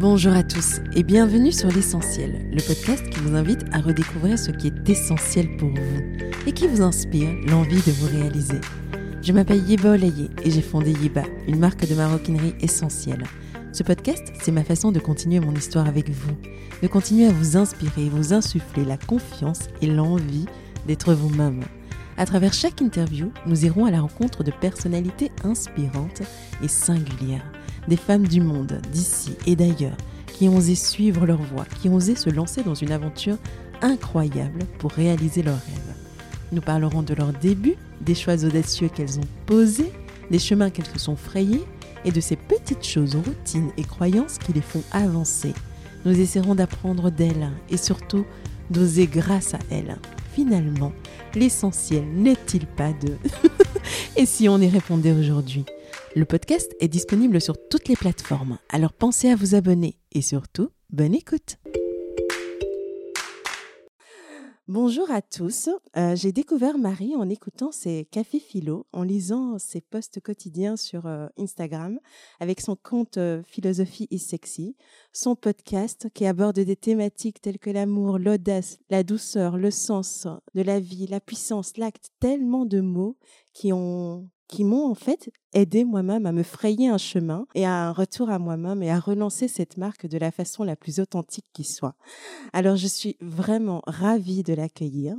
Bonjour à tous et bienvenue sur L'Essentiel, le podcast qui vous invite à redécouvrir ce qui est essentiel pour vous et qui vous inspire l'envie de vous réaliser. Je m'appelle Yeba Olaye et j'ai fondé Yeba, une marque de maroquinerie essentielle. Ce podcast, c'est ma façon de continuer mon histoire avec vous, de continuer à vous inspirer et vous insuffler la confiance et l'envie d'être vous-même. À travers chaque interview, nous irons à la rencontre de personnalités inspirantes et singulières des femmes du monde, d'ici et d'ailleurs, qui ont osé suivre leur voie, qui ont osé se lancer dans une aventure incroyable pour réaliser leurs rêves. Nous parlerons de leurs débuts, des choix audacieux qu'elles ont posés, des chemins qu'elles se sont frayés et de ces petites choses, routines et croyances qui les font avancer. Nous essaierons d'apprendre d'elles et surtout d'oser grâce à elles. Finalement, l'essentiel n'est-il pas de... et si on y répondait aujourd'hui? Le podcast est disponible sur toutes les plateformes, alors pensez à vous abonner et surtout, bonne écoute. Bonjour à tous. Euh, j'ai découvert Marie en écoutant ses cafés philo, en lisant ses posts quotidiens sur euh, Instagram, avec son compte euh, Philosophie is sexy, son podcast qui aborde des thématiques telles que l'amour, l'audace, la douceur, le sens de la vie, la puissance, l'acte, tellement de mots qui ont qui m'ont en fait aidé moi-même à me frayer un chemin et à un retour à moi-même et à relancer cette marque de la façon la plus authentique qui soit. Alors je suis vraiment ravie de l'accueillir.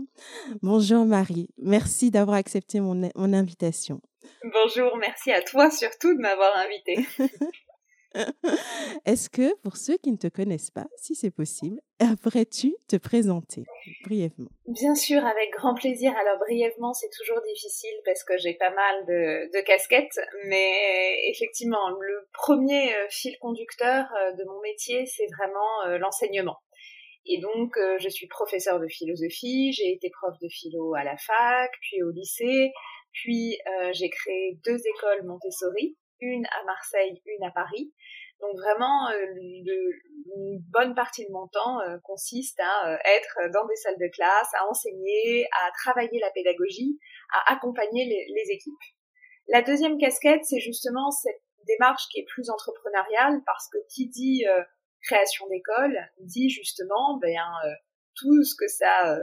Bonjour Marie, merci d'avoir accepté mon, mon invitation. Bonjour, merci à toi surtout de m'avoir invitée. Est-ce que, pour ceux qui ne te connaissent pas, si c'est possible, pourrais-tu te présenter brièvement? Bien sûr, avec grand plaisir. Alors brièvement, c'est toujours difficile parce que j'ai pas mal de, casquettes, mais effectivement, le premier euh, fil conducteur euh, de mon métier, c'est vraiment euh, l'enseignement. Et donc, je suis professeur de philosophie, j'ai été prof de philo à la fac, puis au lycée, puis j'ai créé deux écoles Montessori, une à Marseille, une à Paris. Donc vraiment, euh, une bonne partie de mon temps euh, consiste à euh, être dans des salles de classe, à enseigner, à travailler la pédagogie, à accompagner les, équipes. La deuxième casquette, c'est justement cette démarche qui est plus entrepreneuriale parce que qui dit création d'école dit justement ben, tout ce que ça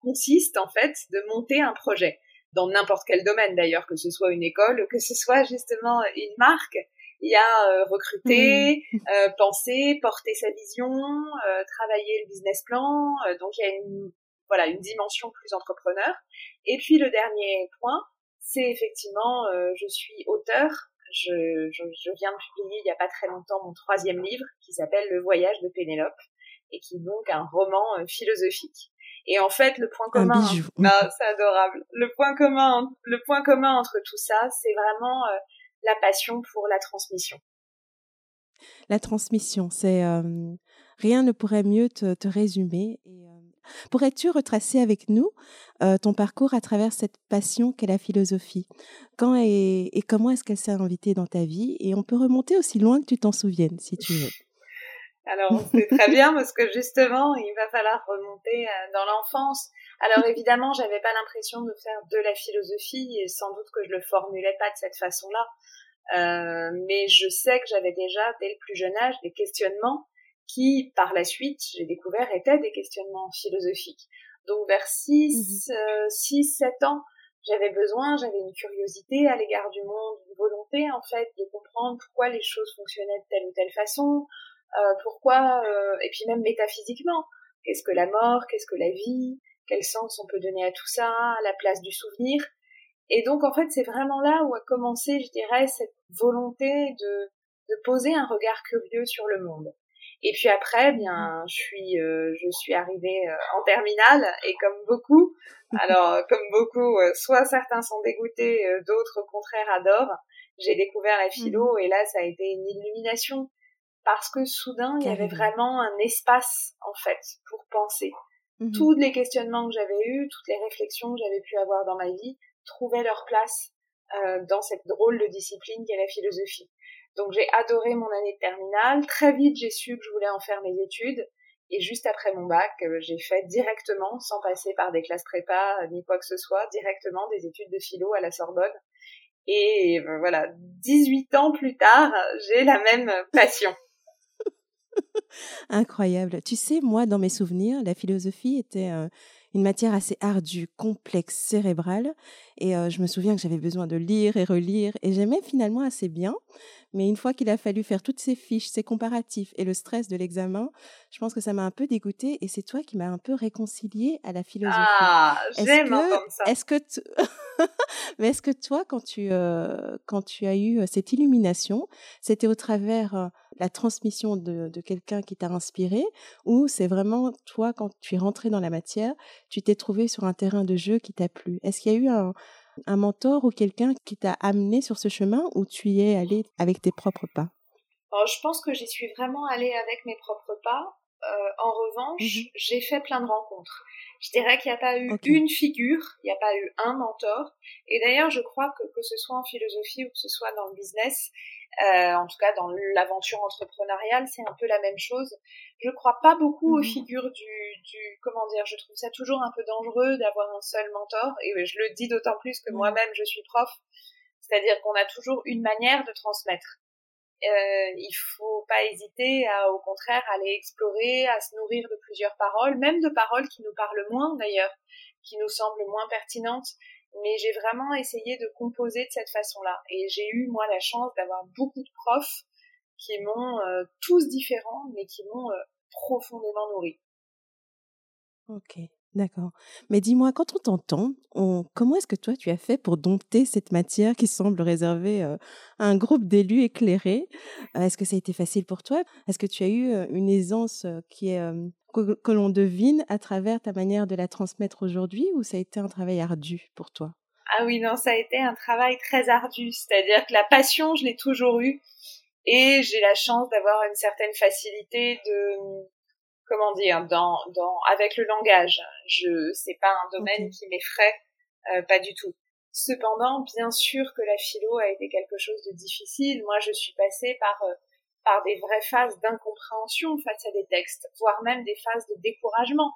consiste en fait de monter un projet dans n'importe quel domaine d'ailleurs, que ce soit une école, que ce soit justement une marque. Il y a euh, recruter, euh, penser, porter sa vision, euh, travailler le business plan. donc il y a une voilà une dimension plus entrepreneur. Et puis le dernier point, c'est effectivement, je suis auteur. Je, je, je, viens de publier il n'y a pas très longtemps mon troisième livre qui s'appelle Le voyage de Pénélope et qui est donc un roman philosophique. Et en fait, le point commun, ah, c'est adorable. Le point commun, le point commun entre tout ça, c'est vraiment euh, la passion pour la transmission. La transmission, c'est euh, rien ne pourrait mieux te, résumer. Et, euh, pourrais-tu retracer avec nous ton parcours à travers cette passion qu'est la philosophie? Quand et, et comment est-ce qu'elle s'est invitée dans ta vie? Et on peut remonter aussi loin que tu t'en souviennes, si tu veux. Alors c'est très bien parce que justement, il va falloir remonter euh, dans l'enfance. Alors évidemment, j'avais pas l'impression de faire de la philosophie et sans doute que je le formulais pas de cette façon-là. Euh, mais je sais que j'avais déjà dès le plus jeune âge des questionnements qui, par la suite, j'ai découvert étaient des questionnements philosophiques. Donc vers 6, 6, 7 ans, j'avais besoin, j'avais une curiosité à l'égard du monde, une volonté en fait de comprendre pourquoi les choses fonctionnaient de telle ou telle façon, euh, pourquoi, euh, et puis même métaphysiquement, qu'est-ce que la mort, qu'est-ce que la vie, quel sens on peut donner à tout ça, la place du souvenir. Et donc en fait c'est vraiment là où a commencé, je dirais, cette volonté de, de poser un regard curieux sur le monde. Et puis après, bien, je suis, euh, je suis arrivée en terminale et comme beaucoup, alors comme beaucoup, soit certains sont dégoûtés, d'autres au contraire adorent. J'ai découvert la philo mmh. et là, ça a été une illumination parce que soudain, il y avait vraiment un espace, en fait, pour penser. Mhm. Tous les questionnements que j'avais eus, toutes les réflexions que j'avais pu avoir dans ma vie, trouvaient leur place euh, dans cette drôle de discipline qu'est la philosophie. Donc j'ai adoré mon année de terminale. Très vite, j'ai su que je voulais en faire mes études. Et juste après mon bac, euh, j'ai fait directement, sans passer par des classes prépa euh, ni quoi que ce soit, directement des études de philo à la Sorbonne. Et voilà, 18 ans plus tard, j'ai la même passion. Incroyable. Tu sais, moi, dans mes souvenirs, la philosophie était euh, une matière assez ardue, complexe, cérébrale. Et euh, je me souviens que j'avais besoin de lire et relire. Et j'aimais finalement assez bien. Mais une fois qu'il a fallu faire toutes ces fiches, ces comparatifs et le stress de l'examen, je pense que ça m'a un peu dégoûtée et c'est toi qui m'as un peu réconciliée à la philosophie. Ah, j'aime entendre ça. Est-ce que, mais est-ce que toi, quand tu, euh, quand tu as eu cette illumination, c'était au travers la transmission de, de quelqu'un qui t'a inspiré ou c'est vraiment toi, quand tu es rentré dans la matière, tu t'es trouvé sur un terrain de jeu qui t'a plu? Est-ce qu'il y a eu un, un mentor ou quelqu'un qui t'a amené sur ce chemin ou tu y es allé avec tes propres pas? Je pense que j'y suis vraiment allée avec mes propres pas. Euh, en revanche, mmh j'ai fait plein de rencontres. Je dirais qu'il n'y a pas eu une figure, il n'y a pas eu un mentor. Et d'ailleurs, je crois que que ce soit en philosophie ou que ce soit dans le business, euh, en tout cas dans l'aventure entrepreneuriale, c'est un peu la même chose. Je crois pas beaucoup aux mmh figures du, du, comment dire, je trouve ça toujours un peu dangereux d'avoir un seul mentor, et je le dis d'autant plus que mmh. moi-même je suis prof, c'est-à-dire qu'on a toujours une manière de transmettre. Euh, il faut pas hésiter à, au contraire, aller explorer, à se nourrir de plusieurs paroles, même de paroles qui nous parlent moins d'ailleurs, qui nous semblent moins pertinentes mais j'ai vraiment essayé de composer de cette façon-là. Et j'ai eu, moi, la chance d'avoir beaucoup de profs qui m'ont, euh, tous différents, mais qui m'ont euh, profondément nourri. Ok, d'accord. Mais dis-moi, quand on t'entend, comment est-ce que toi, tu as fait pour dompter cette matière qui semble réservée euh, à un groupe d'élus éclairés? Est-ce que ça a été facile pour toi? Est-ce que tu as eu une aisance qui est que, l'on devine à travers ta manière de la transmettre aujourd'hui ou ça a été un travail ardu pour toi? Ah oui, non, ça a été un travail très ardu. C'est-à-dire que la passion, je l'ai toujours eue et j'ai la chance d'avoir une certaine facilité de comment dire dans dans avec le langage. Je c'est pas un domaine qui m'effraie euh, pas du tout. Cependant, bien sûr que la philo a été quelque chose de difficile. Moi, je suis passée par euh, par des vraies phases d'incompréhension face à des textes, voire même des phases de découragement.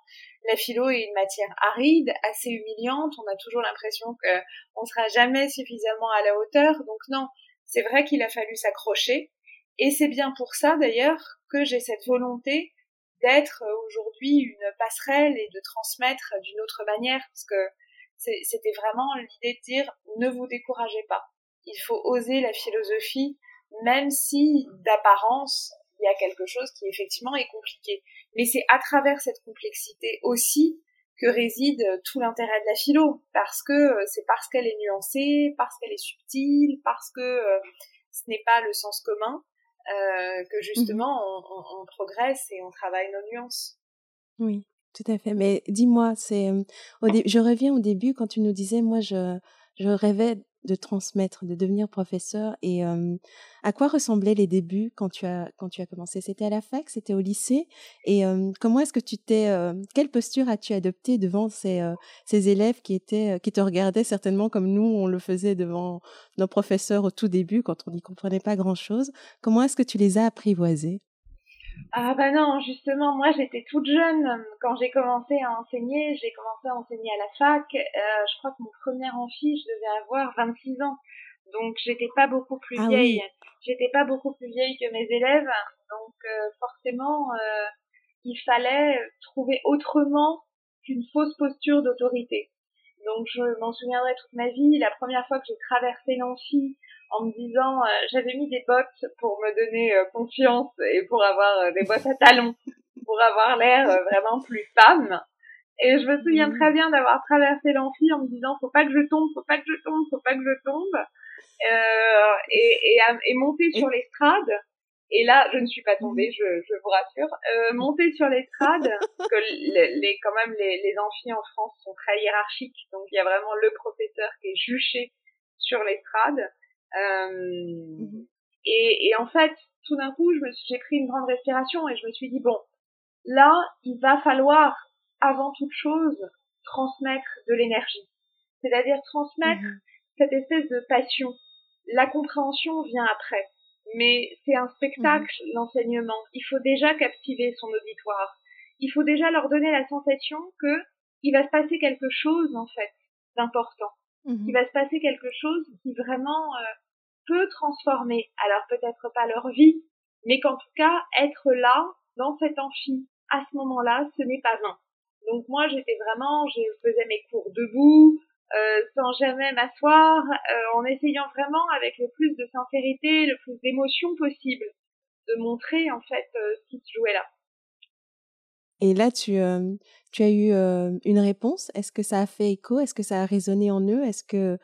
La philo est une matière aride, assez humiliante, on a toujours l'impression qu'on ne sera jamais suffisamment à la hauteur, donc non, c'est vrai qu'il a fallu s'accrocher, et c'est bien pour ça d'ailleurs que j'ai cette volonté d'être aujourd'hui une passerelle et de transmettre d'une autre manière, parce que c'était vraiment l'idée de dire ne vous découragez pas. Il faut oser la philosophie même si d'apparence il y a quelque chose qui effectivement est compliqué. Mais c'est à travers cette complexité aussi que réside tout l'intérêt de la philo, parce que euh, c'est parce qu'elle est nuancée, parce qu'elle est subtile, parce que euh, ce n'est pas le sens commun, euh, que justement mhm. on, on, progresse et on travaille nos nuances. Oui, tout à fait. Mais dis-moi, c'est, je reviens au début quand tu nous disais, moi je, je rêvais de transmettre, de devenir professeur. Et à quoi ressemblaient les débuts quand tu as, quand tu as commencé? C'était à la fac? C'était au lycée? Et comment est-ce que tu t'es... quelle posture as-tu adoptée devant ces, ces élèves qui, étaient, qui te regardaient certainement comme nous, on le faisait devant nos professeurs au tout début, quand on n'y comprenait pas grand-chose? Comment est-ce que tu les as apprivoisés? Ah bah non, justement, moi j'étais toute jeune quand j'ai commencé à enseigner. J'ai commencé à enseigner à la fac. Euh, je crois que mon premier amphi, je devais avoir 26 ans. Donc j'étais pas beaucoup plus ah vieille. J'étais pas beaucoup plus vieille que mes élèves. Donc euh, forcément, euh, il fallait trouver autrement qu'une fausse posture d'autorité. Donc je m'en souviendrai toute ma vie. La première fois que j'ai traversé l'amphi en me disant, euh, j'avais mis des bottes pour me donner euh, confiance et pour avoir euh, des bottes à talons, pour avoir l'air vraiment plus femme. Et je me souviens mmh. très bien d'avoir traversé l'amphi en me disant, faut pas que je tombe, faut pas que je tombe, faut pas que je tombe. et, et, et monter sur l'estrade et là, je ne suis pas tombée, je, je vous rassure. Euh, monter sur l'estrade, que les, quand même les, les amphis en France sont très hiérarchiques, donc il y a vraiment le professeur qui est juché sur l'estrade. Euh, et, et en fait, tout d'un coup, j'ai pris une grande respiration et je me suis dit bon, là, il va falloir avant toute chose transmettre de l'énergie, c'est-à-dire transmettre mhm. cette espèce de passion. La compréhension vient après mais c'est un spectacle, mhm. l'enseignement. Il faut déjà captiver son auditoire. Il faut déjà leur donner la sensation que il va se passer quelque chose, en fait, d'important. Mhm. Il va se passer quelque chose qui vraiment euh, peut transformer, alors peut-être pas leur vie, mais qu'en tout cas, être là dans cet amphi à ce moment-là, ce n'est pas vain. Donc moi, j'étais vraiment, je faisais mes cours debout, euh, sans jamais m'asseoir, euh, en essayant vraiment avec le plus de sincérité, le plus d'émotion possible, de montrer en fait euh, ce qui se jouait là. Et là, tu, tu as eu une réponse. Est-ce que ça a fait écho? Est-ce que ça a résonné en eux? Est-ce que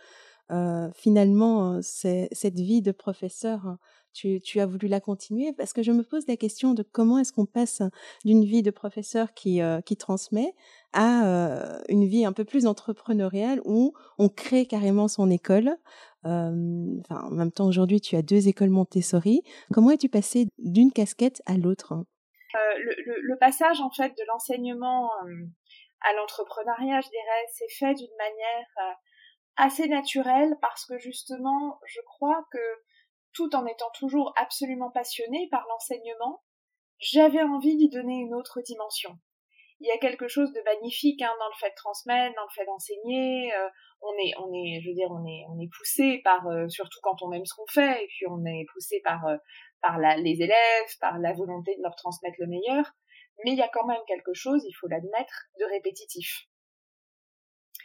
finalement, cette vie de professeur tu, as voulu la continuer Parce que je me pose la question de comment est-ce qu'on passe d'une vie de professeur qui, euh, transmet à euh, une vie un peu plus entrepreneuriale où on crée carrément son école. enfin, en même temps, aujourd'hui, tu as deux écoles Montessori. Comment es-tu passé d'une casquette à l'autre? Euh, le, passage, en fait, de l'enseignement à l'entrepreneuriat, je dirais, c'est fait d'une manière assez naturelle parce que justement, je crois que tout en étant toujours absolument passionnée par l'enseignement, j'avais envie d'y donner une autre dimension. Il y a quelque chose de magnifique hein, dans le fait de transmettre, dans le fait d'enseigner. Euh, on est, on est, je veux dire, on est, on est poussé par, euh, surtout quand on aime ce qu'on fait, et puis on est poussé par, euh, par les élèves, par la volonté de leur transmettre le meilleur. Mais il y a quand même quelque chose, il faut l'admettre, de répétitif.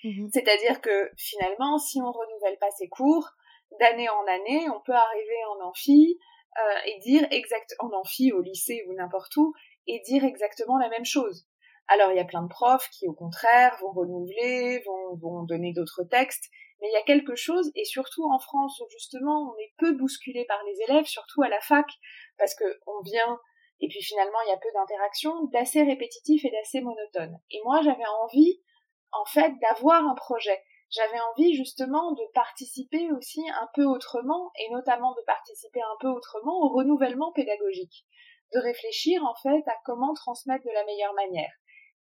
Mmh C'est-à-dire que finalement, si on renouvelle pas ses cours, d'année en année, on peut arriver en amphi euh, et dire exact en amphi au lycée ou n'importe où et dire exactement la même chose. Alors il y a plein de profs qui au contraire vont renouveler, vont, vont donner d'autres textes, mais il y a quelque chose et surtout en France où justement on est peu bousculé par les élèves, surtout à la fac, parce que on vient et puis finalement il y a peu d'interaction, d'assez répétitif et d'assez monotone. Et moi j'avais envie en fait d'avoir un projet j'avais envie justement de participer aussi un peu autrement, et notamment de participer un peu autrement au renouvellement pédagogique, de réfléchir en fait à comment transmettre de la meilleure manière.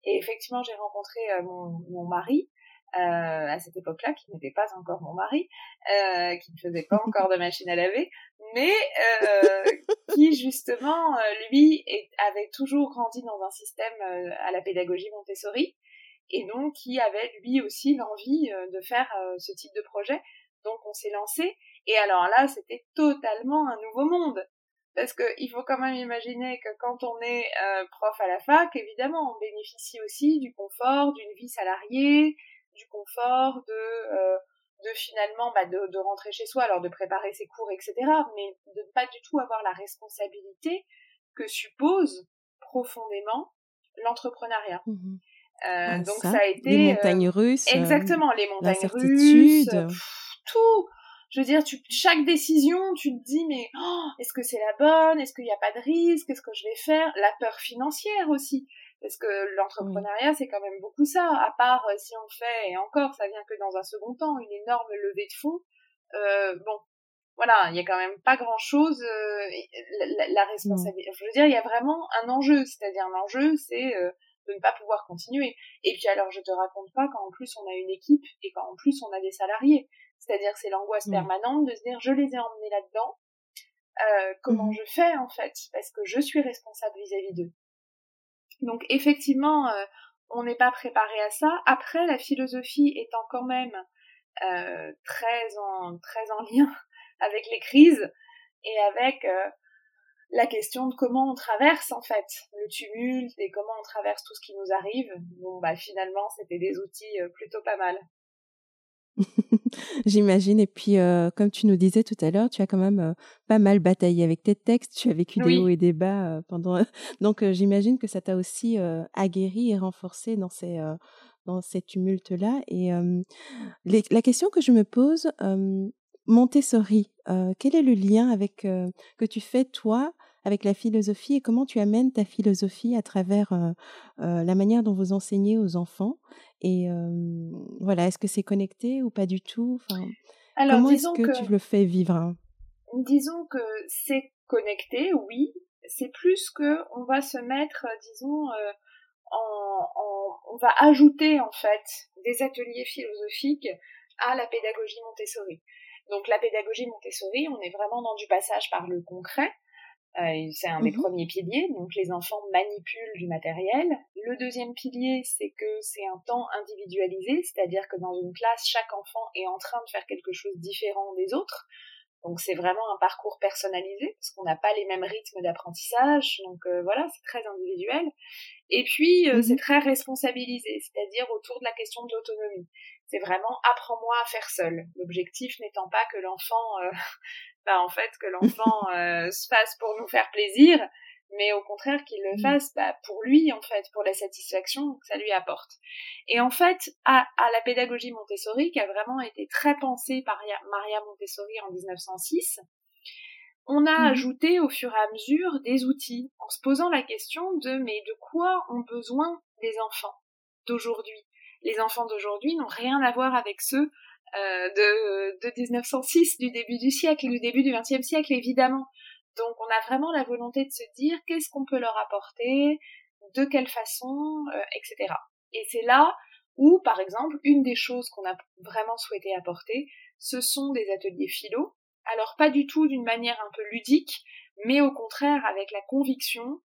Et effectivement, j'ai rencontré euh, mon, mari euh, à cette époque-là, qui n'était pas encore mon mari, euh, qui ne faisait pas encore de machine à laver, mais qui justement, lui, avait toujours grandi dans un système à la pédagogie Montessori, et donc qui avait lui aussi l'envie euh, de faire euh, ce type de projet. Donc on s'est lancé et alors là c'était totalement un nouveau monde parce qu'il faut quand même imaginer que quand on est euh, prof à la fac, évidemment on bénéficie aussi du confort d'une vie salariée, du confort de de finalement bah, de, rentrer chez soi, alors de préparer ses cours, etc. Mais de ne pas du tout avoir la responsabilité que suppose profondément l'entrepreneuriat. Mmh ah, donc ça. a été les montagnes euh, russes, euh, exactement les montagnes russes, tout. Je veux dire, tu, chaque décision, tu te dis mais oh, est-ce que c'est la bonne? Est-ce qu'il n'y a pas de risque? Qu'est-ce que je vais faire? La peur financière aussi, parce que l'entrepreneuriat c'est quand même beaucoup ça. À part si on fait et encore, ça vient que dans un second temps, une énorme levée de fonds. bon, voilà, il y a quand même pas grand chose. la, la, responsabilité. Je veux dire, il y a vraiment un enjeu, c'est-à-dire l'enjeu, c'est de ne pas pouvoir continuer. Et puis alors, je te raconte pas quand en plus on a une équipe et quand en plus on a des salariés. C'est-à-dire c'est l'angoisse permanente de se dire je les ai emmenés là-dedans. Euh, comment mm. je fais en fait Parce que je suis responsable vis-à-vis d'eux. Donc effectivement, euh, on n'est pas préparé à ça. Après, la philosophie étant quand même euh, très en très en lien avec les crises et avec la question de comment on traverse en fait le tumulte et comment on traverse tout ce qui nous arrive. Bon bah finalement c'était des outils euh, plutôt pas mal. J'imagine. Et puis, euh, comme tu nous disais tout à l'heure, tu as quand même euh, pas mal bataillé avec tes textes. Tu as vécu des hauts et des bas pendant. Donc, j'imagine que ça t'a aussi aguerri et renforcé dans ces dans ces tumultes-là. Et la question que je me pose, Montessori, quel est le lien avec que tu fais toi avec la philosophie et comment tu amènes ta philosophie à travers la manière dont vous enseignez aux enfants Et voilà, est-ce que c'est connecté ou pas du tout? Enfin, Comment est-ce que, tu le fais vivre hein? Disons que c'est connecté, oui. C'est plus que on va se mettre, disons, en, en, on va ajouter en fait des ateliers philosophiques à la pédagogie Montessori. Donc la pédagogie Montessori, on est vraiment dans du passage par le concret. Euh, c'est un des mhm. premiers piliers, donc les enfants manipulent du matériel. Le deuxième pilier, c'est que c'est un temps individualisé, c'est-à-dire que dans une classe, chaque enfant est en train de faire quelque chose de différent des autres. Donc c'est vraiment un parcours personnalisé parce qu'on n'a pas les mêmes rythmes d'apprentissage. Donc euh, voilà, c'est très individuel. Et puis euh, c'est mhm. très responsabilisé, c'est-à-dire autour de la question de l'autonomie. C'est vraiment apprends-moi à faire seul. L'objectif n'étant pas que l'enfant, euh, bah, en fait, que l'enfant se fasse pour nous faire plaisir, mais au contraire qu'il le mm. fasse bah, pour lui en fait, pour la satisfaction que ça lui apporte. Et en fait, à, la pédagogie Montessori, qui a vraiment été très pensée par Maria Montessori en 1906, on a mm. ajouté au fur et à mesure des outils en se posant la question de mais de quoi ont besoin les enfants d'aujourd'hui? Les enfants d'aujourd'hui n'ont rien à voir avec ceux euh, de, de 1906, du début du siècle, du début du XXe siècle, évidemment. Donc on a vraiment la volonté de se dire qu'est-ce qu'on peut leur apporter, de quelle façon, euh, etc. Et c'est là où, par exemple, une des choses qu'on a vraiment souhaité apporter, ce sont des ateliers philo. Alors pas du tout d'une manière un peu ludique, mais au contraire avec la conviction,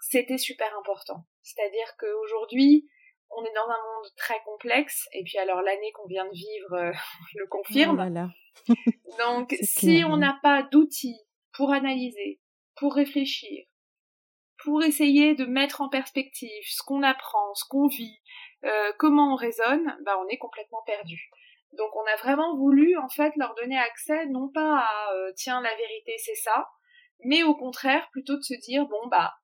c'était super important. C'est-à-dire qu'aujourd'hui, on est dans un monde très complexe, et puis alors l'année qu'on vient de vivre euh, le confirme. Oh Donc si on n'a pas d'outils pour analyser, pour réfléchir, pour essayer de mettre en perspective ce qu'on apprend, ce qu'on vit, euh, comment on raisonne, bah on est complètement perdu. Donc on a vraiment voulu en fait leur donner accès non pas à euh, tiens la vérité c'est ça, mais au contraire plutôt de se dire bon bah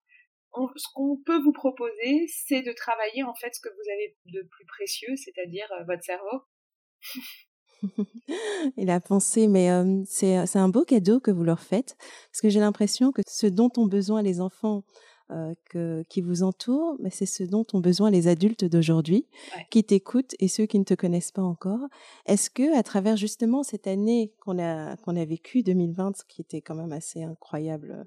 ce qu'on peut vous proposer c'est de travailler en fait ce que vous avez de plus précieux, c'est-à-dire euh, votre cerveau. Et la pensée, mais c'est un beau cadeau que vous leur faites, parce que j'ai l'impression que ce dont ont besoin les enfants que, qui vous entourent, mais c'est ce dont ont besoin les adultes d'aujourd'hui, qui t'écoutent et ceux qui ne te connaissent pas encore. Est-ce que, à travers justement cette année qu'on a qu'on a vécue 2020, qui était quand même assez incroyable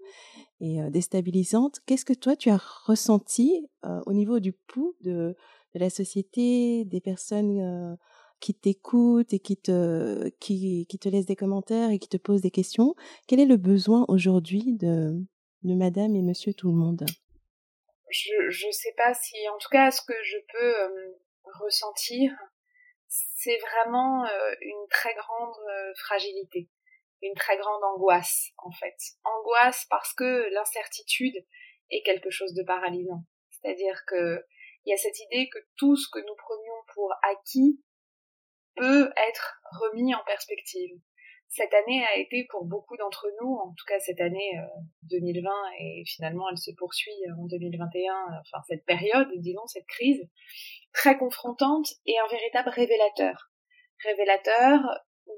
et déstabilisante, qu'est-ce que toi tu as ressenti au niveau du pouls de, de la société, des personnes qui t'écoute et qui te, qui, qui te laisse des commentaires et qui te pose des questions? Quel est le besoin aujourd'hui de, de madame et monsieur tout le monde Je ne sais pas si, en tout cas, ce que je peux euh, ressentir, c'est vraiment euh, une très grande euh, fragilité, une très grande angoisse, en fait. Angoisse parce que l'incertitude est quelque chose de paralysant. C'est-à-dire que il y a cette idée que tout ce que nous prenions pour acquis peut être remis en perspective. Cette année a été pour beaucoup d'entre nous, en tout cas cette année 2020 euh, et finalement elle se poursuit en 2021, enfin cette période, disons cette crise, très confrontante et un véritable révélateur. Révélateur,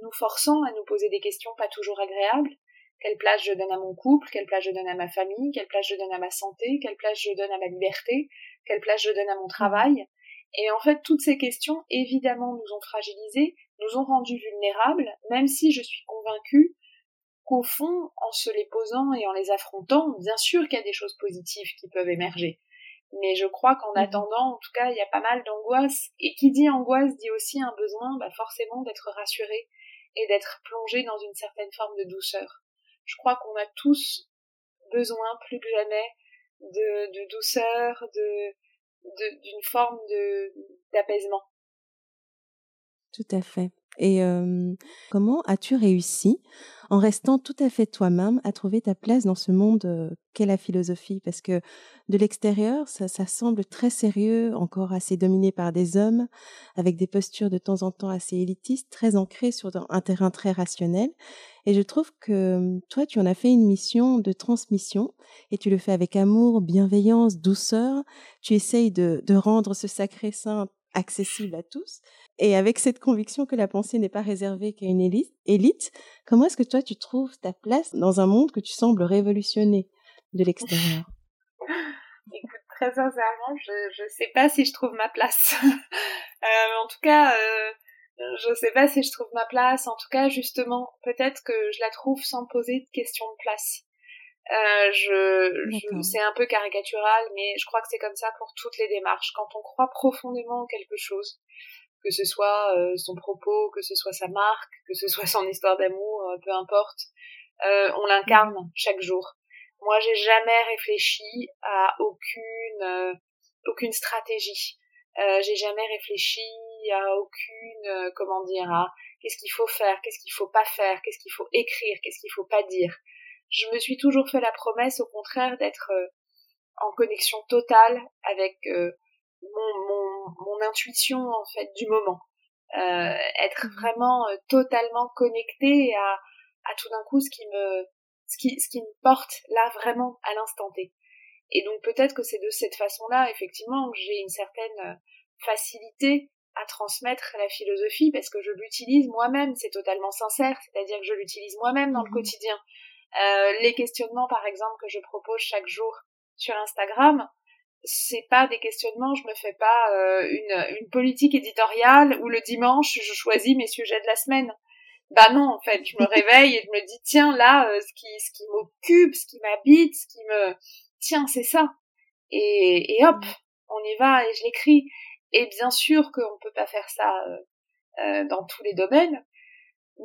nous forçant à nous poser des questions pas toujours agréables. Quelle place je donne à mon couple, quelle place je donne à ma famille, quelle place je donne à ma santé, quelle place je donne à ma liberté, quelle place je donne à mon travail, et en fait, toutes ces questions, évidemment, nous ont fragilisés, nous ont rendus vulnérables, même si je suis convaincue qu'au fond, en se les posant et en les affrontant, bien sûr qu'il y a des choses positives qui peuvent émerger. Mais je crois qu'en mhm. attendant, en tout cas, il y a pas mal d'angoisse. Et qui dit angoisse dit aussi un besoin, bah forcément, d'être rassuré et d'être plongé dans une certaine forme de douceur. Je crois qu'on a tous besoin, plus que jamais, de, de douceur, de, d'une forme de d'apaisement. Tout à fait. Et comment as-tu réussi, en restant tout à fait toi-même, à trouver ta place dans ce monde qu'est la philosophie? Parce que de l'extérieur, ça, ça, semble très sérieux, encore assez dominé par des hommes, avec des postures de temps en temps assez élitistes, très ancrées sur un terrain très rationnel. Et je trouve que toi, tu en as fait une mission de transmission, et tu le fais avec amour, bienveillance, douceur. Tu essayes de, de rendre ce sacré saint accessible à tous. Et avec cette conviction que la pensée n'est pas réservée qu'à une élite, comment est-ce que toi tu trouves ta place dans un monde que tu sembles révolutionner de l'extérieur? Écoute, très sincèrement, je ne sais pas si je trouve ma place. euh, en tout cas, euh, je sais pas si je trouve ma place. En tout cas, justement, peut-être que je la trouve sans poser de question de place. Euh, je, je c'est un peu caricatural, mais je crois que c'est comme ça pour toutes les démarches. Quand on croit profondément en quelque chose, que ce soit euh, son propos, que ce soit sa marque, que ce soit son histoire d'amour, euh, peu importe, euh, on l'incarne mhm. chaque jour. Moi, j'ai jamais réfléchi à aucune aucune stratégie. j'ai jamais réfléchi réfléchi à aucune, comment dire, à qu'est-ce qu'il faut faire, qu'est-ce qu'il faut pas faire, qu'est-ce qu'il faut écrire, qu'est-ce qu'il faut pas dire. Je me suis toujours fait la promesse, au contraire, d'être en connexion totale avec mon, mon, mon, intuition en fait du moment, euh, être mmh. vraiment euh, totalement connecté à, à tout d'un coup ce qui me ce qui ce qui me porte là vraiment à l'instant T. Et donc peut-être que c'est de cette façon-là effectivement que j'ai une certaine euh, facilité à transmettre la philosophie parce que je l'utilise moi-même, c'est totalement sincère, c'est-à-dire que je l'utilise moi-même dans le mmh. quotidien. Euh, les questionnements par exemple que je propose chaque jour sur Instagram, c'est pas des questionnements, je me fais pas euh, une, une politique éditoriale où le dimanche je choisis mes sujets de la semaine. Bah non, en fait, je me réveille et je me dis tiens là, euh, ce qui ce qui m'occupe, ce qui m'habite, ce qui me tiens, c'est ça. Et, et hop, on y va et je l'écris. Et bien sûr qu'on peut pas faire ça euh, euh, dans tous les domaines,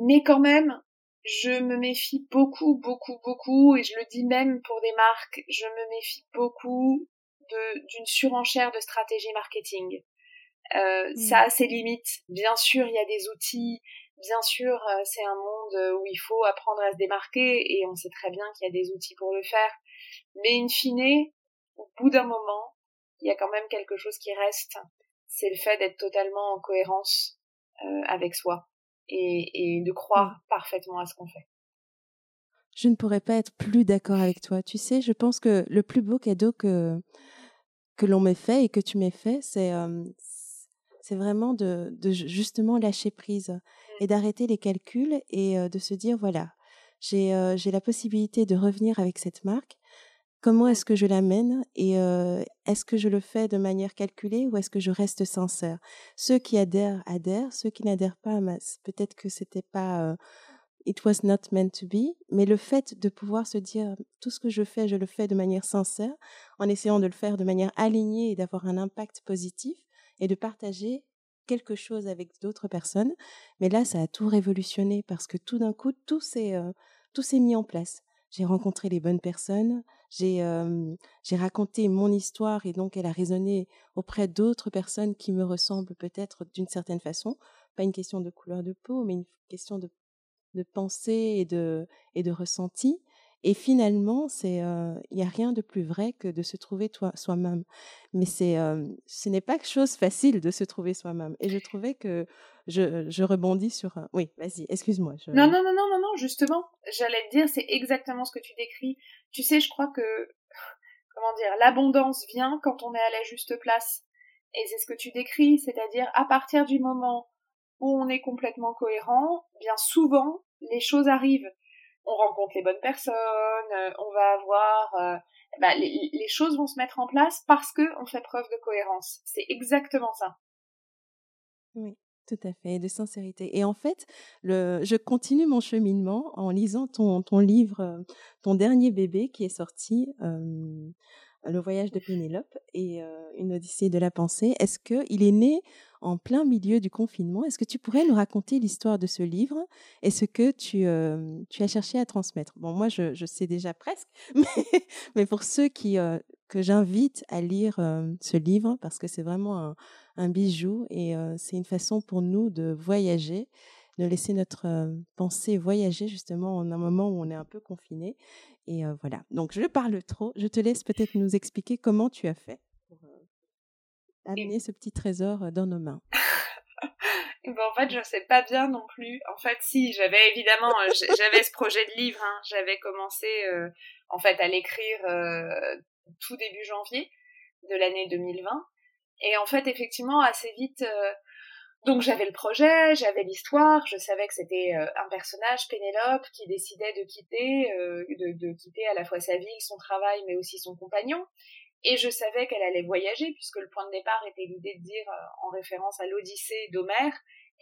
mais quand même, je me méfie beaucoup, beaucoup, beaucoup, et je le dis même pour des marques, je me méfie beaucoup d'une surenchère de stratégie marketing. Euh, Ça a ses limites. Bien sûr, il y a des outils. Bien sûr, euh, c'est un monde où il faut apprendre à se démarquer et on sait très bien qu'il y a des outils pour le faire. Mais in fine, au bout d'un moment, il y a quand même quelque chose qui reste. C'est le fait d'être totalement en cohérence euh, avec soi et, de croire parfaitement à ce qu'on fait. Je ne pourrais pas être plus d'accord avec toi. Tu sais, je pense que le plus beau cadeau que, que l'on m'ait fait et que tu m'aies fait, c'est c'est vraiment de, justement lâcher prise et d'arrêter les calculs et de se dire voilà, j'ai j'ai la possibilité de revenir avec cette marque. Comment est-ce que je l'amène et est-ce que je le fais de manière calculée ou est-ce que je reste sincère? Ceux qui adhèrent adhèrent, ceux qui n'adhèrent pas, peut-être que c'était pas it was not meant to be, mais le fait de pouvoir se dire tout ce que je fais, je le fais de manière sincère, en essayant de le faire de manière alignée et d'avoir un impact positif et de partager quelque chose avec d'autres personnes. Mais là, ça a tout révolutionné parce que tout d'un coup, tout s'est euh, tout s'est mis en place. J'ai rencontré les bonnes personnes, j'ai euh, j'ai raconté mon histoire et donc elle a résonné auprès d'autres personnes qui me ressemblent peut-être d'une certaine façon. Pas une question de couleur de peau, mais une question de de pensée et de, et de ressenti. Et finalement, c'est, il n'y a rien de plus vrai que de se trouver soi-même. Mais c'est, ce n'est pas chose facile de se trouver soi-même. Et je trouvais que je, je rebondis sur. Oui, vas-y, excuse-moi. Non, non, non, non, non, non, justement, j'allais te dire, c'est exactement ce que tu décris. Tu sais, je crois que, comment dire, l'abondance vient quand on est à la juste place. Et c'est ce que tu décris, c'est-à-dire à partir du moment où on est complètement cohérent, bien souvent, les choses arrivent. On rencontre les bonnes personnes, euh, on va avoir... Euh, bah, les, choses vont se mettre en place parce que on fait preuve de cohérence. C'est exactement ça. Oui, tout à fait, de sincérité. Et en fait, je continue mon cheminement en lisant ton, ton livre, euh, ton dernier bébé qui est sorti, Le voyage de Pénélope et Une Odyssée de la pensée. Est-ce qu'il est né en plein milieu du confinement? Est-ce que tu pourrais nous raconter l'histoire de ce livre et ce que tu, euh, as cherché à transmettre? Bon, moi, je, sais déjà presque, mais, pour ceux qui, euh, que j'invite à lire euh, ce livre, parce que c'est vraiment un, bijou et c'est une façon pour nous de voyager, de laisser notre pensée voyager justement en un moment où on est un peu confiné. Et voilà, donc je parle trop. Je te laisse peut-être nous expliquer comment tu as fait amener ce petit trésor dans nos mains ben, en fait, je sais pas bien non plus. En fait, si, j'avais évidemment, j'avais ce projet de livre. Hein. J'avais commencé, euh, en fait, à l'écrire euh, tout début janvier de l'année 2020. Et en fait, effectivement, assez vite, euh, donc j'avais le projet, j'avais l'histoire, je savais que c'était un personnage, Pénélope, qui décidait de quitter, de, de, quitter à la fois sa ville, son travail, mais aussi son compagnon. Et je savais qu'elle allait voyager, puisque le point de départ était l'idée de dire, euh, en référence à l'Odyssée d'Homère,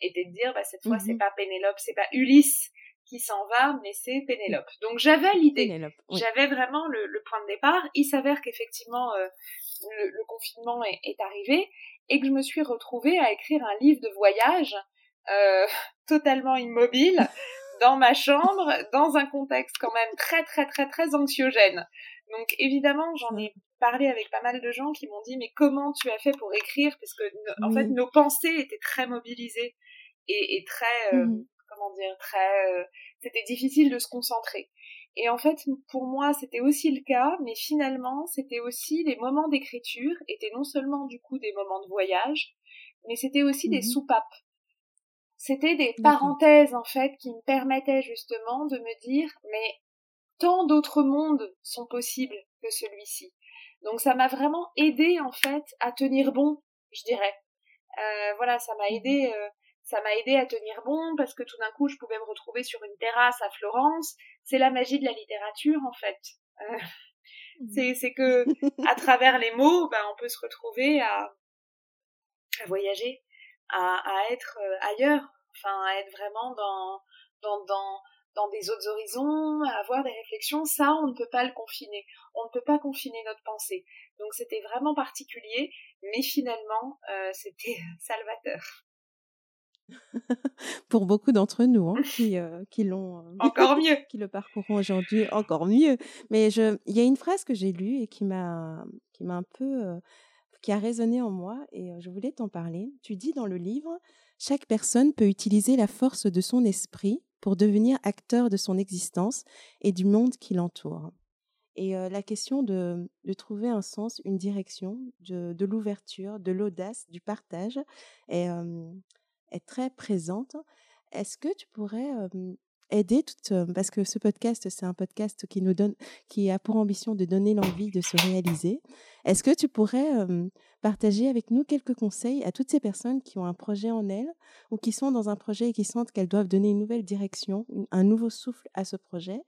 était de dire, bah, cette fois, c'est mhm. pas Pénélope, c'est pas Ulysse qui s'en va, mais c'est Pénélope. Donc j'avais l'idée, j'avais vraiment le, le, point de départ. Il s'avère qu'effectivement, euh, le, le, confinement est, est, arrivé et que je me suis retrouvée à écrire un livre de voyage euh, totalement immobile dans ma chambre, dans un contexte quand même très très très très anxiogène. Donc évidemment, j'en ai parlé avec pas mal de gens qui m'ont dit mais comment tu as fait pour écrire? Parce que en fait nos pensées étaient très mobilisées et, et très euh, mmh comment dire très euh, c'était difficile de se concentrer. Et en fait, pour moi, c'était aussi le cas, mais finalement, c'était aussi les moments d'écriture étaient non seulement du coup des moments de voyage, mais c'était aussi des mmh soupapes. C'était des parenthèses en fait qui me permettaient justement de me dire mais tant d'autres mondes sont possibles que celui-ci. Donc ça m'a vraiment aidé en fait à tenir bon, je dirais. Euh, voilà, ça m'a mmh aidé, euh, ça m'a aidé à tenir bon parce que tout d'un coup je pouvais me retrouver sur une terrasse à Florence. C'est la magie de la littérature en fait. Euh, mmh. c'est que à travers les mots, ben, on peut se retrouver à, à voyager, à, à être ailleurs, enfin à être vraiment dans dans dans dans des autres horizons, à avoir des réflexions, ça, on ne peut pas le confiner. On ne peut pas confiner notre pensée. Donc c'était vraiment particulier, mais finalement, euh, c'était salvateur. Pour beaucoup d'entre nous hein, qui, euh, qui l'ont euh, encore mieux, qui le parcourront aujourd'hui encore mieux. Mais je, il y a une phrase que j'ai lue et qui m'a, qui m'a un peu, qui a résonné en moi et je voulais t'en parler. Tu dis dans le livre, chaque personne peut utiliser la force de son esprit pour devenir acteur de son existence et du monde qui l'entoure. Et la question de, trouver un sens, une direction, de, l'ouverture, de l'audace, du partage est, est, très présente. Est-ce que tu pourrais aider toute, parce que ce podcast, c'est un podcast qui nous donne, qui a pour ambition de donner l'envie de se réaliser. Est-ce que tu pourrais partager avec nous quelques conseils à toutes ces personnes qui ont un projet en elles ou qui sont dans un projet et qui sentent qu'elles doivent donner une nouvelle direction, un nouveau souffle à ce projet?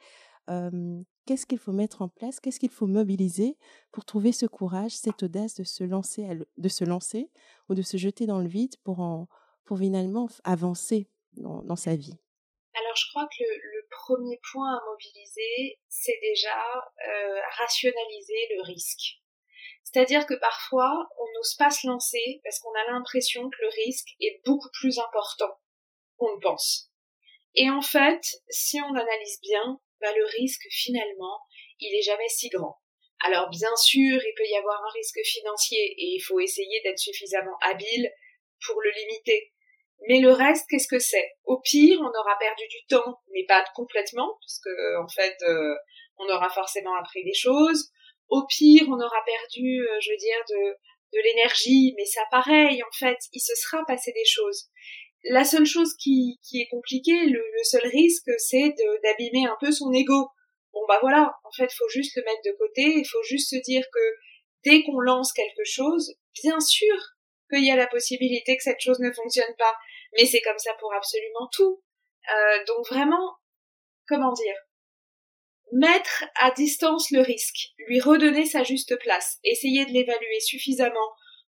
Qu'est-ce qu'il faut mettre en place? Qu'est-ce qu'il faut mobiliser pour trouver ce courage, cette audace de se lancer, de se lancer ou de se jeter dans le vide pour, en, finalement avancer dans sa vie? Alors je crois que le, premier point à mobiliser, c'est déjà euh, rationaliser le risque. C'est-à-dire que parfois, on n'ose pas se lancer parce qu'on a l'impression que le risque est beaucoup plus important qu'on ne pense. Et en fait, si on analyse bien, bah, le risque finalement, il est jamais si grand. Alors bien sûr, il peut y avoir un risque financier et il faut essayer d'être suffisamment habile pour le limiter. Mais le reste, qu'est-ce que c'est? Au pire, on aura perdu du temps, mais pas complètement, parce que en fait, euh, on aura forcément appris des choses. Au pire, on aura perdu, euh, je veux dire, de, l'énergie, mais ça pareil, en fait, il se sera passé des choses. La seule chose qui, est compliquée, le, seul risque, c'est d'abîmer un peu son ego. Bon bah voilà, en fait, faut juste le mettre de côté, il faut juste se dire que dès qu'on lance quelque chose, bien sûr qu'il y a la possibilité que cette chose ne fonctionne pas. Mais c'est comme ça pour absolument tout. Euh, donc vraiment, comment dire Mettre à distance le risque, lui redonner sa juste place, essayer de l'évaluer suffisamment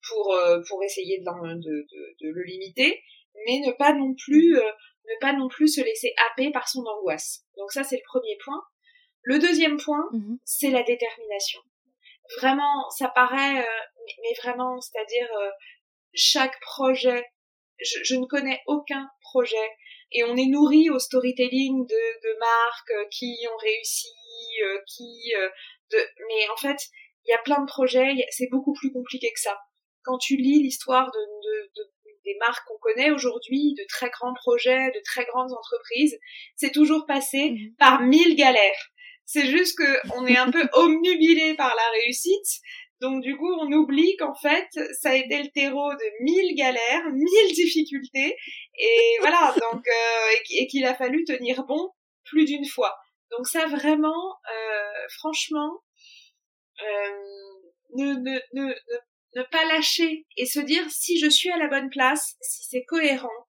pour euh, pour essayer de, de, de, le limiter, mais ne pas non plus euh, ne pas non plus se laisser happer par son angoisse. Donc ça c'est le premier point. Le deuxième point, mmh c'est la détermination. Vraiment, ça paraît, mais vraiment, c'est-à-dire chaque projet je, ne connais aucun projet et on est nourri au storytelling de, de marques euh, qui ont réussi, euh, qui euh, de, mais en fait il y a plein de projets, c'est beaucoup plus compliqué que ça. Quand tu lis l'histoire de, de, de, des marques qu'on connaît aujourd'hui, de très grands projets, de très grandes entreprises, c'est toujours passé mmh par mille galères. C'est juste que on est un peu omnubilé par la réussite donc du coup, on oublie qu'en fait, ça a été le terreau de mille galères, mille difficultés, et voilà, donc euh, et qu'il a fallu tenir bon plus d'une fois. Donc ça vraiment, euh, franchement, euh, ne, ne, ne, ne, pas lâcher et se dire si je suis à la bonne place, si c'est cohérent,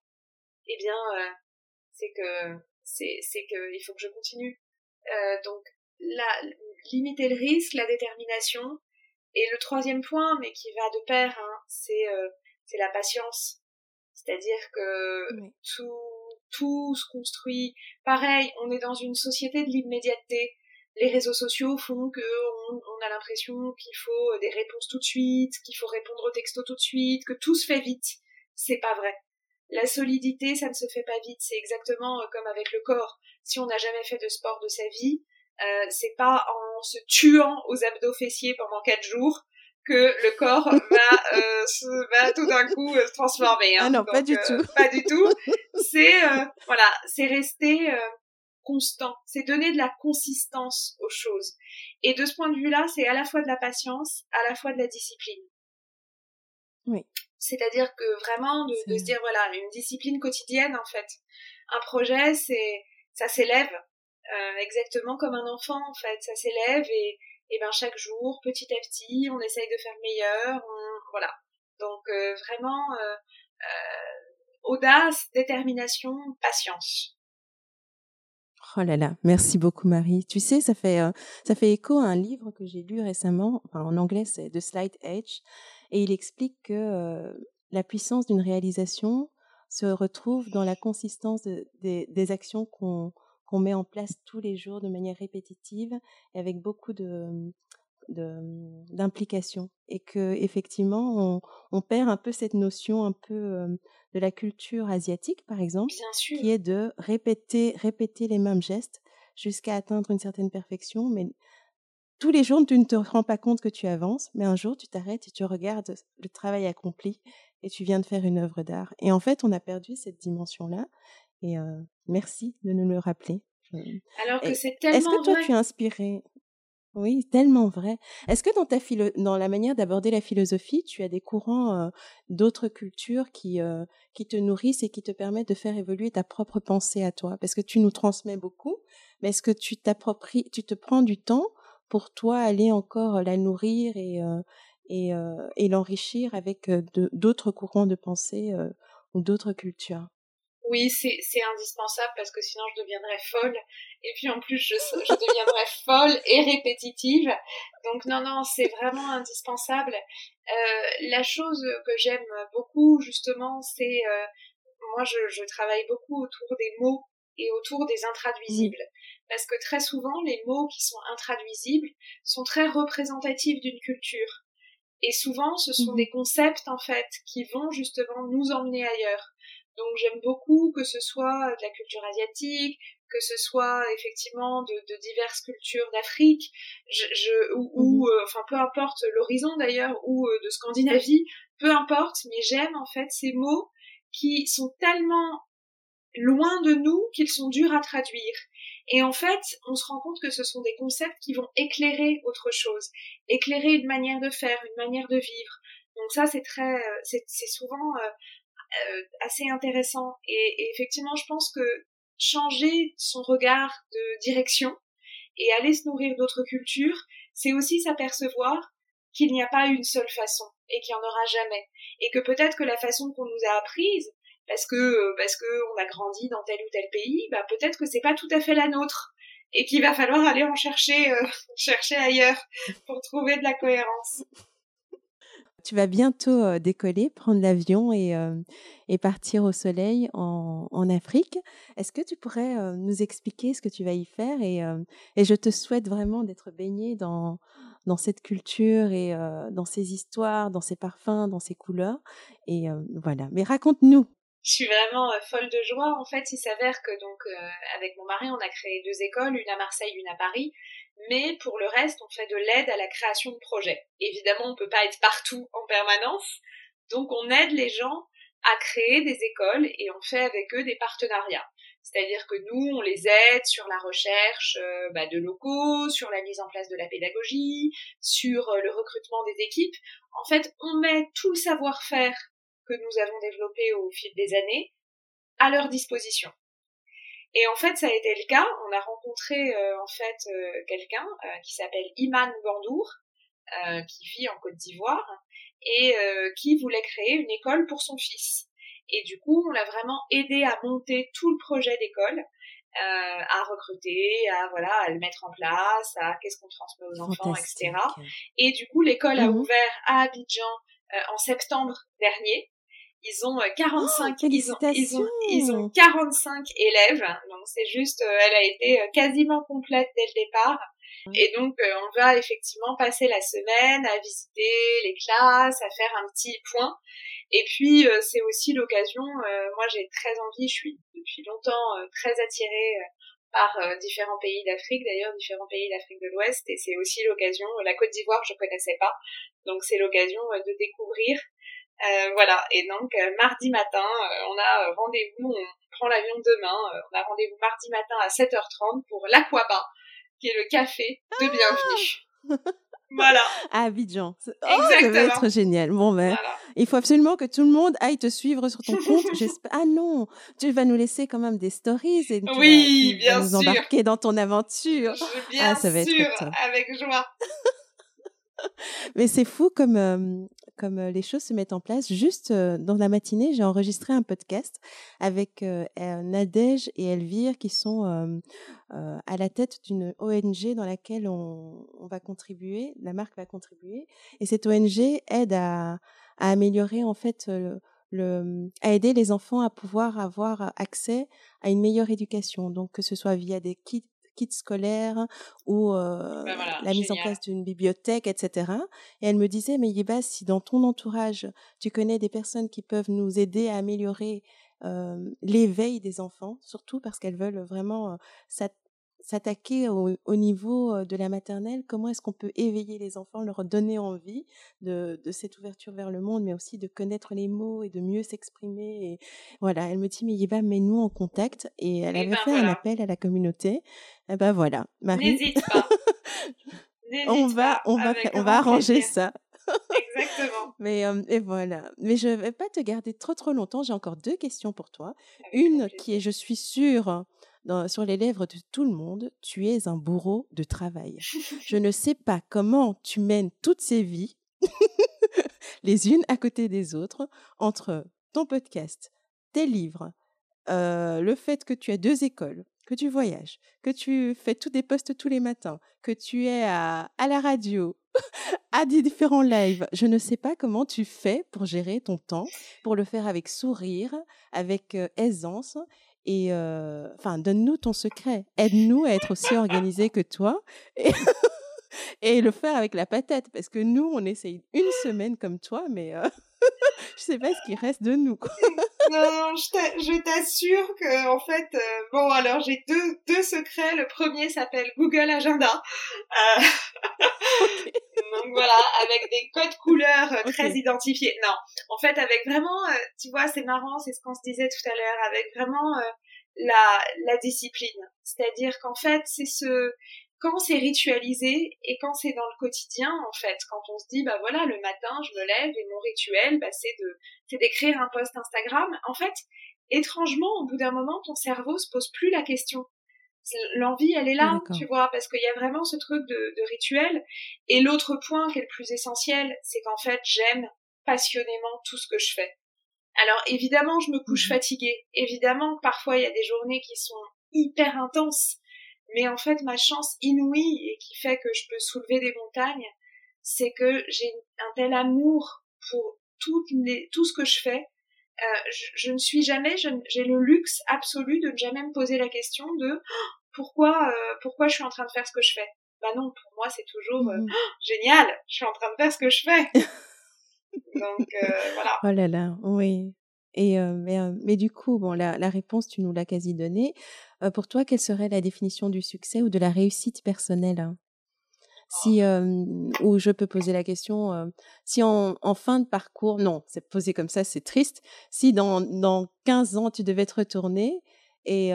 eh bien c'est que c'est c'est que il faut que je continue. donc la, limiter le risque, la détermination, et le troisième point, mais qui va de pair, hein, c'est euh, la patience. C'est-à-dire que tout tout se construit. Pareil, on est dans une société de l'immédiateté. Les réseaux sociaux font que on, on a l'impression qu'il faut des réponses tout de suite, qu'il faut répondre aux textos tout de suite, que tout se fait vite. C'est pas vrai. La solidité, ça ne se fait pas vite. C'est exactement euh, comme avec le corps. Si on n'a jamais fait de sport de sa vie, Euh, c'est pas en se tuant aux abdos fessiers pendant quatre jours que le corps va, euh, se, va tout d'un coup euh, se transformer. Hein. Ah non, pas du tout. Pas du tout. C'est voilà, c'est rester constant. C'est donner de la consistance aux choses. Et de ce point de vue-là, c'est à la fois de la patience, à la fois de la discipline. Oui. C'est-à-dire que vraiment de, de, se dire voilà une discipline quotidienne en fait. Un projet, c'est ça s'élève euh, exactement comme un enfant en fait. Ça s'élève et, et ben chaque jour, petit à petit, on essaye de faire meilleur. voilà. Donc euh, vraiment euh, audace, détermination, patience. Oh là là, merci beaucoup Marie. Tu sais, ça fait ça fait écho à un livre que j'ai lu récemment, enfin en anglais c'est The Slight Edge, et il explique que la puissance d'une réalisation se retrouve dans la consistance des actions qu'on qu'on met en place tous les jours de manière répétitive et avec beaucoup de d'implication et que effectivement on, on, perd un peu cette notion un peu de la culture asiatique par exemple qui est de répéter répéter les mêmes gestes jusqu'à atteindre une certaine perfection. Mais tous les jours tu ne te rends pas compte que tu avances mais un jour tu t'arrêtes et tu regardes le travail accompli et tu viens de faire une œuvre d'art. Et en fait on a perdu cette dimension là et merci de nous le rappeler. Alors que c'est tellement Est-ce que toi, tu es inspiré oui, tellement vrai. Est-ce que dans ta philo dans la manière d'aborder la philosophie, tu as des courants d'autres cultures qui qui te nourrissent et qui te permettent de faire évoluer ta propre pensée à toi? Parce que tu nous transmets beaucoup, mais est-ce que tu t'appropries, tu te prends du temps pour toi aller encore la nourrir et et, et l'enrichir avec d'autres courants de pensée ou d'autres cultures? Oui, c'est indispensable parce que sinon je deviendrais folle. Et puis en plus, je, je deviendrais folle et répétitive. Donc non, non, c'est vraiment indispensable. Euh, la chose que j'aime beaucoup, justement, c'est... Euh, moi, je, je, travaille beaucoup autour des mots et autour des intraduisibles. Parce que très souvent, les mots qui sont intraduisibles sont très représentatifs d'une culture. Et souvent, ce sont mmh des concepts, en fait, qui vont justement nous emmener ailleurs. Donc j'aime beaucoup que ce soit de la culture asiatique, que ce soit effectivement de, de diverses cultures d'Afrique, je, je, ou, mhm. euh, enfin peu importe l'horizon d'ailleurs, ou euh, de Scandinavie, peu importe, mais j'aime en fait ces mots qui sont tellement loin de nous qu'ils sont durs à traduire. Et en fait, on se rend compte que ce sont des concepts qui vont éclairer autre chose, éclairer une manière de faire, une manière de vivre. Donc ça, c'est très, euh, c'est souvent euh, assez intéressant. Et, effectivement, je pense que changer son regard de direction et aller se nourrir d'autres cultures, c'est aussi s'apercevoir qu'il n'y a pas une seule façon et qu'il n'y en aura jamais. Et que peut-être que la façon qu'on nous a apprise, parce que parce que on a grandi dans tel ou tel pays, bah peut-être que c'est pas tout à fait la nôtre et qu'il va falloir aller en chercher euh, chercher ailleurs pour trouver de la cohérence tu vas bientôt décoller, prendre l'avion et, partir au soleil en, Afrique. Est-ce que tu pourrais nous expliquer ce que tu vas y faire et, et je te souhaite vraiment d'être baigné dans, dans cette culture et dans ces histoires, dans ces parfums, dans ces couleurs. Et voilà. Mais raconte-nous. Je suis vraiment folle de joie. En fait, il s'avère que donc avec mon mari, on a créé deux écoles, une à Marseille, une à Paris mais pour le reste, on fait de l'aide à la création de projets. Évidemment, on ne peut pas être partout en permanence, donc on aide les gens à créer des écoles et on fait avec eux des partenariats. C'est-à-dire que nous, on les aide sur la recherche euh, bah, de locaux, sur la mise en place de la pédagogie, sur euh, le recrutement des équipes. En fait, on met tout le savoir-faire que nous avons développé au fil des années à leur disposition. Et en fait, ça a été le cas. On a rencontré euh, en fait euh, quelqu'un euh, qui s'appelle Iman Gandour, qui vit en Côte d'Ivoire et qui voulait créer une école pour son fils. Et du coup, on l'a vraiment aidé à monter tout le projet d'école, à recruter, à voilà, à le mettre en place, à qu'est-ce qu'on transmet aux enfants, etc. Et du coup, l'école a mhm. ouvert à Abidjan en septembre dernier. Ils ont 45, oh, ils, ont, ils, ont, ils ont 45 élèves, donc c'est juste, euh, elle a été euh, quasiment complète dès le départ. Et donc, euh, on va effectivement passer la semaine à visiter les classes, à faire un petit point. Et puis, c'est aussi l'occasion, moi j'ai très envie, je suis depuis longtemps très attirée par différents pays d'Afrique, d'ailleurs différents pays d'Afrique de l'Ouest, et c'est aussi l'occasion. La Côte d'Ivoire, je connaissais pas, donc c'est l'occasion de découvrir. Voilà, et donc mardi matin, on a rendez-vous, on prend l'avion demain, on a rendez-vous mardi matin à 7h30 pour l'Aquaba, qui est le café de bienvenue. Voilà. À Abidjan. Oh, ça va être génial. Bon, ben, il faut absolument que tout le monde aille te suivre sur ton compte. ah non, tu vas nous laisser quand même des stories et tu oui, bien nous embarquer dans ton aventure. Bien ah, ça va sûr, être avec joie. Mais c'est fou comme, euh, comme euh, les choses se mettent en place. Juste euh, dans la matinée, j'ai enregistré un podcast avec Nadège et Elvire qui sont à la tête d'une ONG dans laquelle on, va contribuer, la marque va contribuer. Et cette ONG aide à, améliorer en fait le, à aider les enfants à pouvoir avoir accès à une meilleure éducation. Donc que ce soit via des kits kits scolaires ou bah, la mise en place d'une bibliothèque, etc. Et elle me disait, mais Yéba, si dans ton entourage, tu connais des personnes qui peuvent nous aider à améliorer l'éveil des enfants, surtout parce qu'elles veulent vraiment s'attaquer au, niveau de la maternelle, comment est-ce qu'on peut éveiller les enfants, leur donner envie de, cette ouverture vers le monde, mais aussi de connaître les mots et de mieux s'exprimer. Et voilà, elle me dit, mais Yéba, mets-nous en contact. Et elle avait ben fait un appel à la communauté. Et ben voilà, N'hésite pas. on va, on va, on va arranger ça. Exactement. Mais et voilà. Mais je vais pas te garder trop trop longtemps. J'ai encore deux questions pour toi. Une qui est, je suis sûre, sur les lèvres de tout le monde, tu es un bourreau de travail. Je ne sais pas comment tu mènes toutes ces vies, les unes à côté des autres, entre ton podcast, tes livres, euh, le fait que tu as deux écoles, que tu voyages, que tu fais tous des posts tous les matins, que tu es à, à la radio, à des différents lives. Je ne sais pas comment tu fais pour gérer ton temps, pour le faire avec sourire, avec euh, aisance et enfin, donne-nous ton secret. Aide-nous à être aussi organisés que toi. Et, et, le faire avec la patate. Parce que nous, on essaye une semaine comme toi, mais je sais pas ce qui reste de nous. Non, je t'assure que en fait, bon alors j'ai deux, deux secrets. Le premier s'appelle Google Agenda. Euh... Donc voilà, avec des codes couleurs très identifiés. Non, en fait avec vraiment, tu vois, c'est marrant, c'est ce qu'on se disait tout à l'heure, avec vraiment la, la discipline. C'est-à-dire qu'en fait, c'est ce quand c'est ritualisé et quand c'est dans le quotidien, en fait, quand on se dit, bah voilà, le matin, je me lève et mon rituel, bah, c'est de, c'est d'écrire un post Instagram. En fait, étrangement, au bout d'un moment, ton cerveau se pose plus la question. L'envie, elle est là, tu vois, parce qu'il y a vraiment ce truc de, de rituel. Et l'autre point qui est le plus essentiel, c'est qu'en fait, j'aime passionnément tout ce que je fais. Alors évidemment, je me couche mmh fatiguée. Évidemment parfois il y a des journées qui sont hyper intenses. Mais en fait, ma chance inouïe et qui fait que je peux soulever des montagnes, c'est que j'ai un tel amour pour tout, tout ce que je fais. Euh, je, ne suis jamais, j'ai le luxe absolu de ne jamais me poser la question de «Oh, pourquoi, euh, pourquoi je suis en train de faire ce que je fais? Bah non, pour moi c'est toujours euh, mmh «Oh, génial, je suis en train de faire ce que je fais. Donc voilà. Oh là là, oui. Et mais, mais, du coup, bon, la, la, réponse, tu nous l'as quasi donnée. Pour toi, quelle serait la définition du succès ou de la réussite personnelle hein? Si, ou je peux poser la question, si en, en, fin de parcours, non, c'est posé comme ça, c'est triste. Si dans, dans 15 ans, tu devais te retourner et,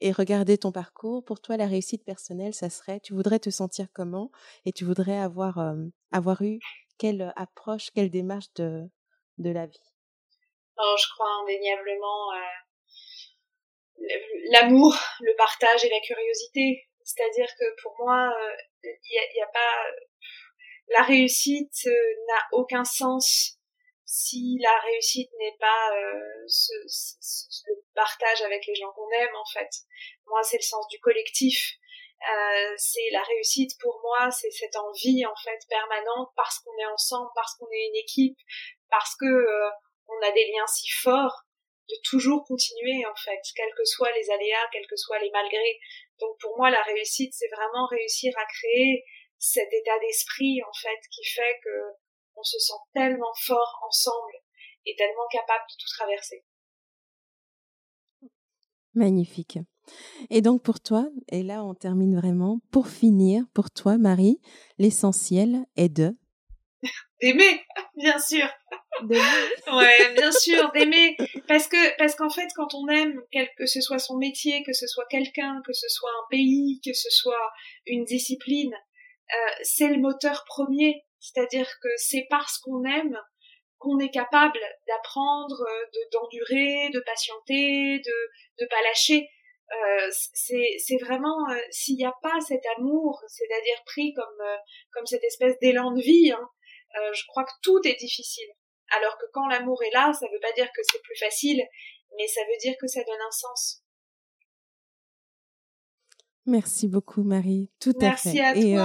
et regarder ton parcours, pour toi, la réussite personnelle, ça serait, tu voudrais te sentir comment et tu voudrais avoir, avoir eu quelle approche, quelle démarche de, de la vie? Je crois indéniablement euh, l'amour, le partage et la curiosité. C'est-à-dire que pour moi, il euh, n'y a, pas la réussite euh, n'a aucun sens si la réussite n'est pas ce, ce, le partage avec les gens qu'on aime en fait. Moi, c'est le sens du collectif. Euh, c'est la réussite pour moi, c'est cette envie en fait permanente parce qu'on est ensemble, parce qu'on est une équipe, parce que euh, on a des liens si forts de toujours continuer en fait, quels que soient les aléas, quels que soient les malgrés. Donc pour moi la réussite c'est vraiment réussir à créer cet état d'esprit en fait qui fait que on se sent tellement fort ensemble et tellement capable de tout traverser. Magnifique. Et donc pour toi, et là on termine vraiment, pour finir, pour toi Marie, l'essentiel est de d'aimer, bien sûr. ouais, bien sûr, d'aimer, parce que parce qu'en fait, quand on aime, quel que ce soit son métier, que ce soit quelqu'un, que ce soit un pays, que ce soit une discipline, euh, c'est le moteur premier. C'est-à-dire que c'est parce qu'on aime qu'on est capable d'apprendre, euh, de d'endurer, de patienter, de de pas lâcher. Euh, c'est vraiment euh, s'il n'y a pas cet amour, c'est-à-dire pris comme euh, comme cette espèce d'élan de vie, hein, je crois que tout est difficile. Alors que quand l'amour est là, ça ne veut pas dire que c'est plus facile, mais ça veut dire que ça donne un sens. Merci beaucoup, Marie. Tout à fait. À Et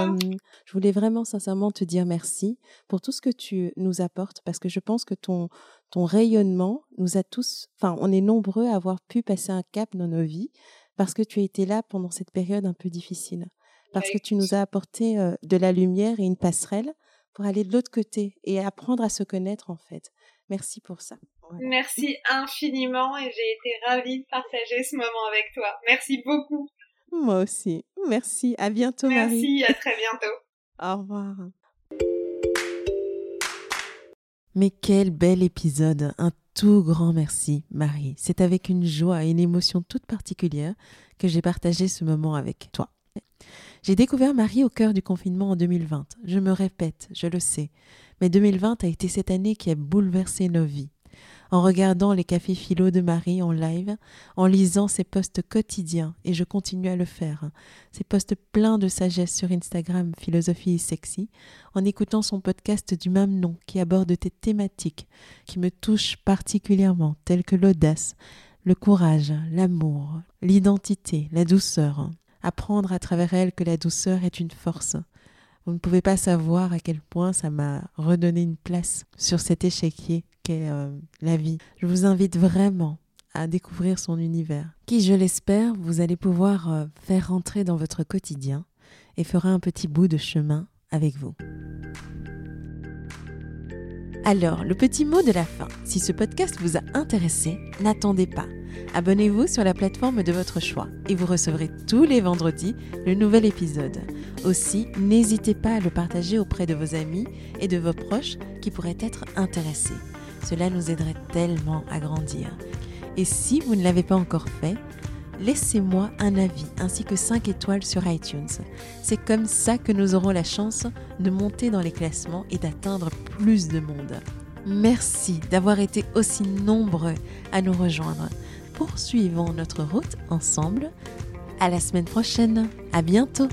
je voulais vraiment sincèrement te dire merci pour tout ce que tu nous apportes parce que je pense que ton, ton rayonnement nous a tous, enfin, on est nombreux à avoir pu passer un cap dans nos vies parce que tu as été là pendant cette période un peu difficile. Parce que tu nous as apporté de la lumière et une passerelle pour aller de l'autre côté et apprendre à se connaître en fait. Merci pour ça. Merci infiniment et j'ai été ravie de partager ce moment avec toi. Merci beaucoup. Moi aussi. Merci. À bientôt, Marie. Merci, à très bientôt. Au revoir. Mais quel bel épisode. Un tout grand merci, Marie. C'est avec une joie et une émotion toute particulière que j'ai partagé ce moment avec toi. J'ai découvert Marie au cœur du confinement en 2020. Je me répète, je le sais, mais 2020 a été cette année qui a bouleversé nos vies en regardant les cafés philo de Marie en live, en lisant ses posts quotidiens, et je continue à le faire, ses posts pleins de sagesse sur Instagram Philosophie Sexy, en écoutant son podcast du même nom qui aborde des thématiques qui me touchent particulièrement, telles que l'audace, le courage, l'amour, l'identité, la douceur. Apprendre à travers elle que la douceur est une force, vous ne pouvez pas savoir à quel point ça m'a redonné une place sur cet échiquier qu'est euh, la vie. Je vous invite vraiment à découvrir son univers, qui, je l'espère, vous allez pouvoir euh, faire rentrer dans votre quotidien et fera un petit bout de chemin avec vous. Alors, le petit mot de la fin. Si ce podcast vous a intéressé, n'attendez pas. Abonnez-vous sur la plateforme de votre choix et vous recevrez tous les vendredis le nouvel épisode. Aussi, n'hésitez pas à le partager auprès de vos amis et de vos proches qui pourraient être intéressés. Cela nous aiderait tellement à grandir. Et si vous ne l'avez pas encore fait, laissez-moi un avis ainsi que 5 étoiles sur iTunes. C'est comme ça que nous aurons la chance de monter dans les classements et d'atteindre plus de monde. Merci d'avoir été aussi nombreux à nous rejoindre. Poursuivons notre route ensemble. À la semaine prochaine. À bientôt.